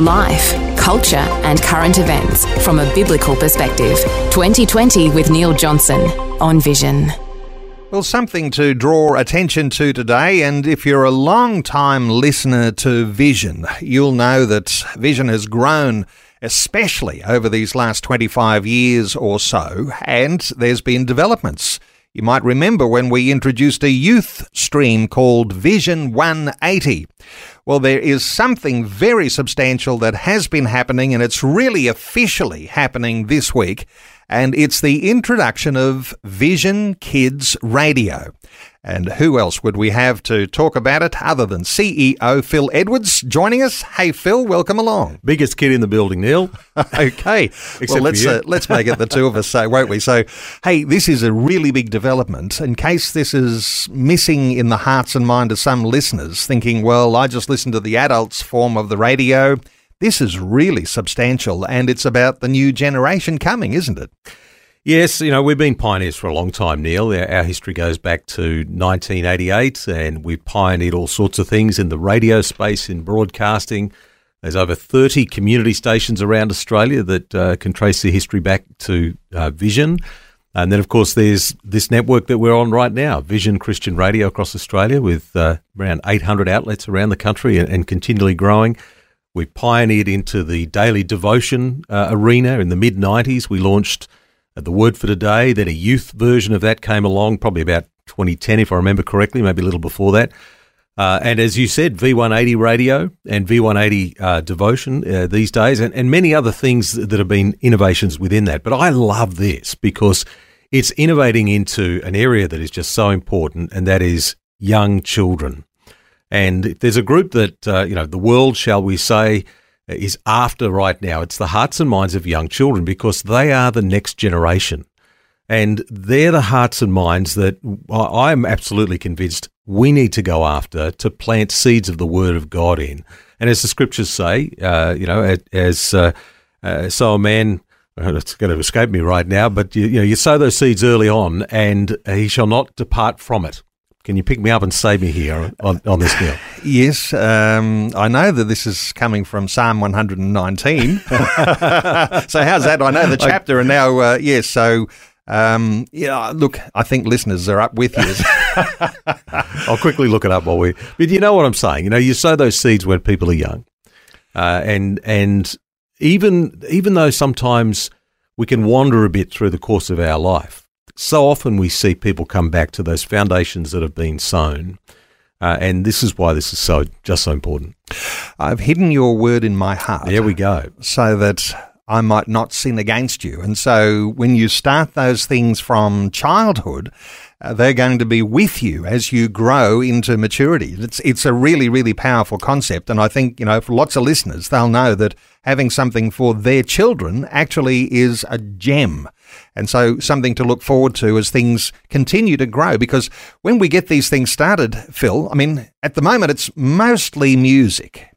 Life, culture, and current events from a biblical perspective. 2020 with Neil Johnson on Vision. Well, something to draw attention to today, and if you're a long time listener to Vision, you'll know that Vision has grown especially over these last 25 years or so, and there's been developments. You might remember when we introduced a youth stream called Vision 180. Well, there is something very substantial that has been happening, and it's really officially happening this week and it's the introduction of Vision Kids Radio. And who else would we have to talk about it other than CEO Phil Edwards joining us? Hey, Phil, welcome along. Biggest kid in the building, Neil. okay, well let's uh, let's make it the two of us, so won't we? So, hey, this is a really big development. In case this is missing in the hearts and mind of some listeners, thinking, well, I just listened to the adults form of the radio. This is really substantial, and it's about the new generation coming, isn't it? Yes, you know, we've been pioneers for a long time, Neil. Our, our, history goes back to 1988, and we've pioneered all sorts of things in the radio space, in broadcasting. There's over 30 community stations around Australia that uh, can trace their history back to uh, Vision. And then, of course, there's this network that we're on right now, Vision Christian Radio across Australia, with uh, around 800 outlets around the country and, and continually growing. We pioneered into the daily devotion uh, arena in the mid 90s. We launched uh, the Word for Today. Then a youth version of that came along, probably about 2010, if I remember correctly, maybe a little before that. Uh, and as you said, V180 radio and V180 uh, devotion uh, these days, and, and many other things that have been innovations within that. But I love this because it's innovating into an area that is just so important, and that is young children. And there's a group that, uh, you know, the world, shall we say, is after right now, it's the hearts and minds of young children because they are the next generation. And they're the hearts and minds that I'm absolutely convinced we need to go after to plant seeds of the Word of God in. And as the scriptures say, uh, you know, as uh, uh, so a man, it's going to escape me right now, but you, you know, you sow those seeds early on, and he shall not depart from it. Can you pick me up and save me here on, on this deal? Yes, um, I know that this is coming from Psalm 119. so how's that? I know the chapter, and now uh, yes. So um, yeah, look, I think listeners are up with you. I'll quickly look it up while we. But you know what I'm saying. You know, you sow those seeds when people are young, uh, and and even even though sometimes we can wander a bit through the course of our life so often we see people come back to those foundations that have been sown. Uh, and this is why this is so just so important. I've hidden your word in my heart. There we go. So that I might not sin against you. And so when you start those things from childhood, uh, they're going to be with you as you grow into maturity. It's it's a really really powerful concept, and I think you know for lots of listeners, they'll know that having something for their children actually is a gem. And so something to look forward to as things continue to grow. Because when we get these things started, Phil, I mean, at the moment it's mostly music.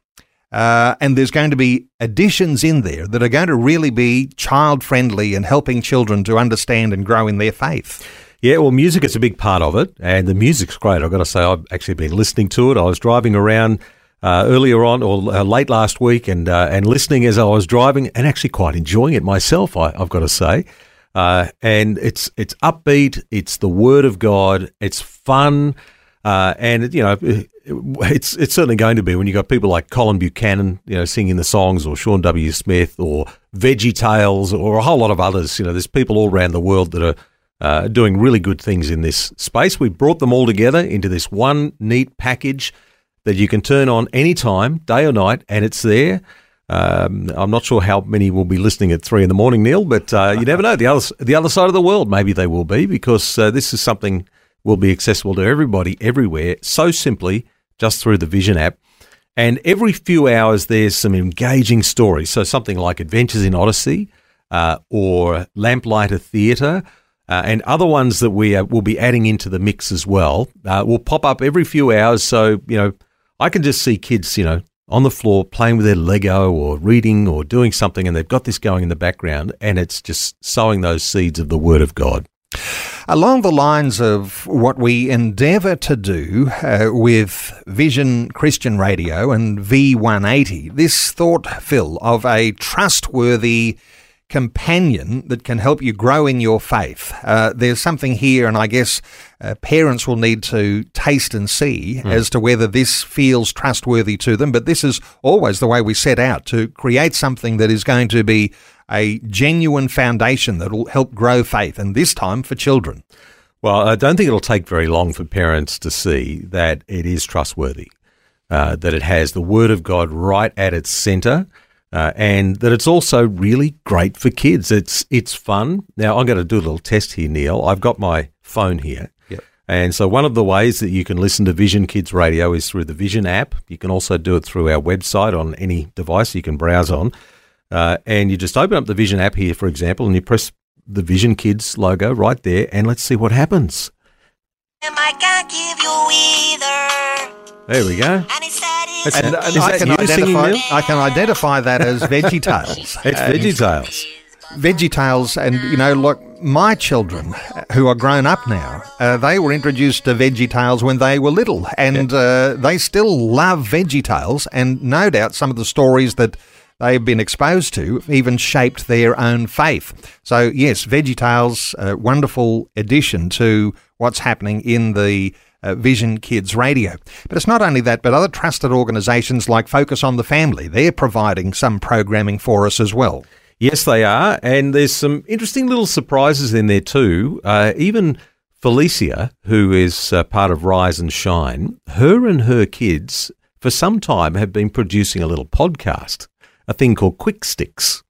Uh, and there's going to be additions in there that are going to really be child friendly and helping children to understand and grow in their faith. Yeah, well, music is a big part of it, and the music's great. I've got to say, I've actually been listening to it. I was driving around uh, earlier on or uh, late last week and uh, and listening as I was driving, and actually quite enjoying it myself. I, have got to say. Uh, and it's it's upbeat. It's the word of God. It's fun, uh, and you know it's it's certainly going to be when you've got people like Colin Buchanan, you know, singing the songs, or Sean W. Smith, or Veggie Tales, or a whole lot of others. You know, there's people all around the world that are uh, doing really good things in this space. We brought them all together into this one neat package that you can turn on anytime, day or night, and it's there. Um, I'm not sure how many will be listening at three in the morning, Neil, but uh, you never know. The other the other side of the world, maybe they will be because uh, this is something will be accessible to everybody everywhere so simply just through the Vision app. And every few hours, there's some engaging stories. So something like Adventures in Odyssey, uh, or Lamplighter Theatre. Uh, and other ones that we uh, will be adding into the mix as well uh, will pop up every few hours. So, you know, I can just see kids, you know, on the floor playing with their Lego or reading or doing something, and they've got this going in the background, and it's just sowing those seeds of the Word of God. Along the lines of what we endeavour to do uh, with Vision Christian Radio and V180, this thought, Phil, of a trustworthy companion that can help you grow in your faith. Uh, there's something here, and I guess uh, parents will need to taste and see mm. as to whether this feels trustworthy to them. But this is always the way we set out to create something that is going to be a genuine foundation that will help grow faith, and this time for children. Well, I don't think it'll take very long for parents to see that it is trustworthy, uh, that it has the Word of God right at its centre uh, and that it's also really great for kids. It's it's fun. Now I'm going to do a little test here, Neil. I've got my phone here. Yep. And so one of the ways that you can listen to Vision Kids Radio is through the Vision app. You can also do it through our website on any device you can browse on. Uh, and you just open up the Vision app here, for example, and you press the Vision Kids logo right there, and let's see what happens. There we go. It's, and, and I, can identify, I can identify that as Veggie Tales. it's Veggie Tales. Veggie Tales, and you know, look, my children who are grown up now, uh, they were introduced to Veggie Tales when they were little, and uh, they still love Veggie Tales, and no doubt some of the stories that they've been exposed to even shaped their own faith. So yes, Veggie Tales, a wonderful addition to what's happening in the uh, Vision Kids Radio. But it's not only that, but other trusted organisations like Focus on the Family, they're providing some programming for us as well. Yes, they are. And there's some interesting little surprises in there too. Uh, even Felicia, who is uh, part of Rise and Shine, her and her kids for some time have been producing a little podcast, a thing called Quick Sticks.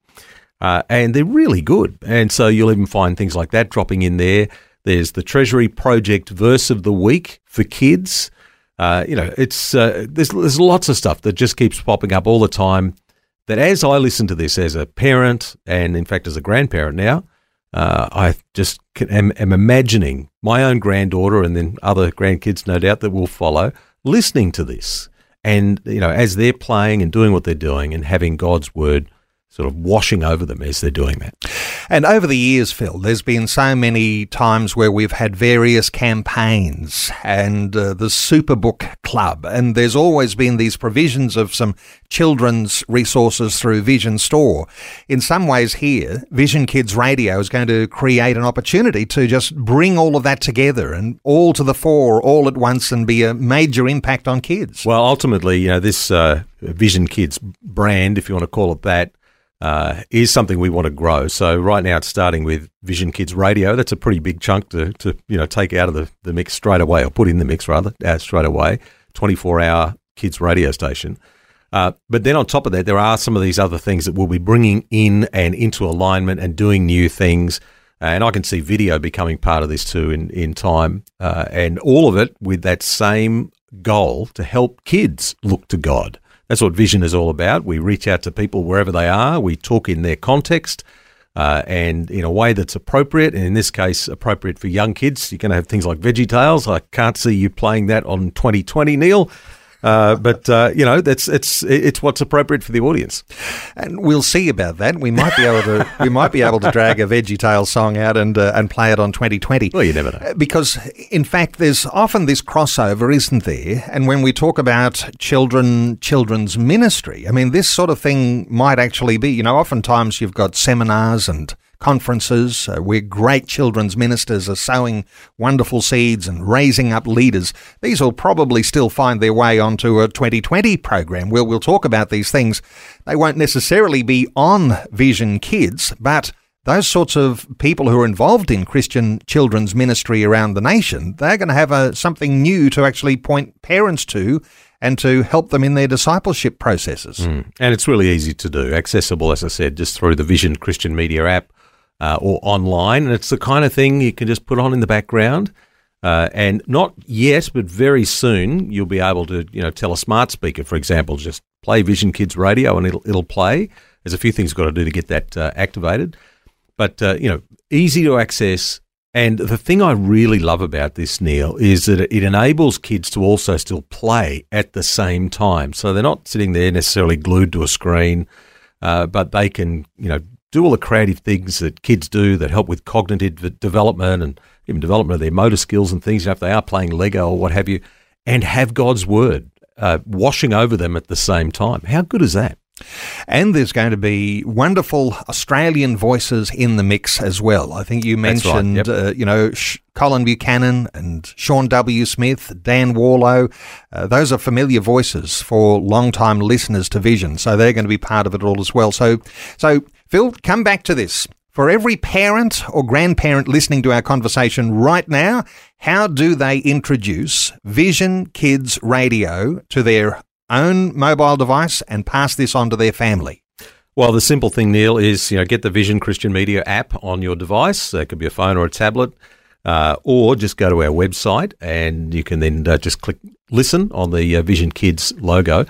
Uh, and they're really good. And so you'll even find things like that dropping in there. There's the Treasury Project Verse of the Week for kids. Uh, you know, it's uh, there's there's lots of stuff that just keeps popping up all the time. That as I listen to this as a parent and in fact as a grandparent now, uh, I just can, am, am imagining my own granddaughter and then other grandkids, no doubt, that will follow, listening to this, and you know, as they're playing and doing what they're doing and having God's word sort of washing over them as they're doing that. And over the years, Phil, there's been so many times where we've had various campaigns and uh, the Superbook Club, and there's always been these provisions of some children's resources through Vision Store. In some ways, here, Vision Kids Radio is going to create an opportunity to just bring all of that together and all to the fore all at once and be a major impact on kids. Well, ultimately, you know, this uh, Vision Kids brand, if you want to call it that, uh, is something we want to grow. So right now it's starting with Vision Kids Radio. That's a pretty big chunk to, to you know take out of the, the mix straight away, or put in the mix rather uh, straight away. Twenty four hour kids radio station. Uh, but then on top of that, there are some of these other things that we'll be bringing in and into alignment and doing new things. And I can see video becoming part of this too in in time, uh, and all of it with that same goal to help kids look to God. That's what vision is all about. We reach out to people wherever they are. We talk in their context uh, and in a way that's appropriate. And in this case, appropriate for young kids. You're going to have things like Veggie Tales. I can't see you playing that on 2020, Neil. Uh, but uh, you know, that's it's it's what's appropriate for the audience, and we'll see about that. We might be able to we might be able to drag a Veggie Tale song out and uh, and play it on 2020. Well, you never know, uh, because in fact, there's often this crossover, isn't there? And when we talk about children children's ministry, I mean, this sort of thing might actually be. You know, oftentimes you've got seminars and conferences uh, where great children's ministers are sowing wonderful seeds and raising up leaders. These will probably still find their way onto a 2020 program where we'll talk about these things. They won't necessarily be on Vision Kids, but those sorts of people who are involved in Christian children's ministry around the nation, they're going to have a, something new to actually point parents to and to help them in their discipleship processes. Mm. And it's really easy to do, accessible, as I said, just through the Vision Christian Media app uh, or online. And it's the kind of thing you can just put on in the background. Uh, and not yet, but very soon, you'll be able to, you know, tell a smart speaker, for example, just play Vision Kids Radio and it'll, it'll play. There's a few things you've got to do to get that uh, activated. but uh, you know, easy to access. And the thing I really love about this, Neil, is that it enables kids to also still play at the same time. So they're not sitting there necessarily glued to a screen, uh, but they can, you know, do all the creative things that kids do that help with cognitive development and even development of their motor skills and things. You know, if they are playing Lego or what have you, and have God's word uh, washing over them at the same time. How good is that? And there's going to be wonderful Australian voices in the mix as well. I think you mentioned, right. yep. uh, you know, Colin Buchanan and Sean W. Smith, Dan Warlow. Uh, those are familiar voices for long-time listeners to Vision, so they're going to be part of it all as well. So, so Phil, come back to this. For every parent or grandparent listening to our conversation right now, how do they introduce Vision Kids Radio to their own mobile device and pass this on to their family? Well, the simple thing, Neil, is you know get the Vision Christian Media app on your device. It could be a phone or a tablet, uh, or just go to our website and you can then uh, just click listen on the uh, Vision Kids logo.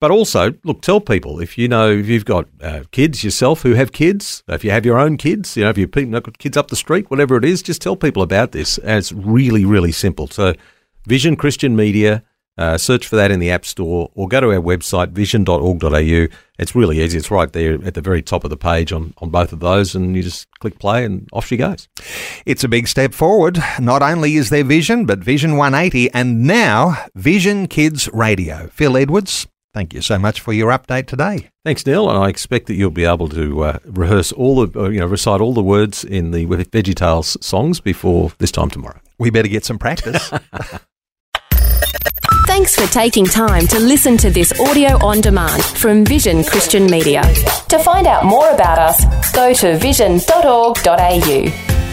But also, look, tell people if you know if you've got uh, kids yourself who have kids, if you have your own kids, you know, if you've got kids up the street, whatever it is, just tell people about this. And it's really, really simple. So, Vision Christian Media, uh, search for that in the App Store or go to our website, vision.org.au. It's really easy. It's right there at the very top of the page on, on both of those, and you just click play and off she goes. It's a big step forward. Not only is there Vision, but Vision 180, and now Vision Kids Radio. Phil Edwards, Thank you so much for your update today. Thanks, Neil. And I expect that you'll be able to uh, rehearse all the, uh, you know, recite all the words in the VeggieTales songs before this time tomorrow. We better get some practice. Thanks for taking time to listen to this audio on demand from Vision Christian Media. To find out more about us, go to vision.org.au.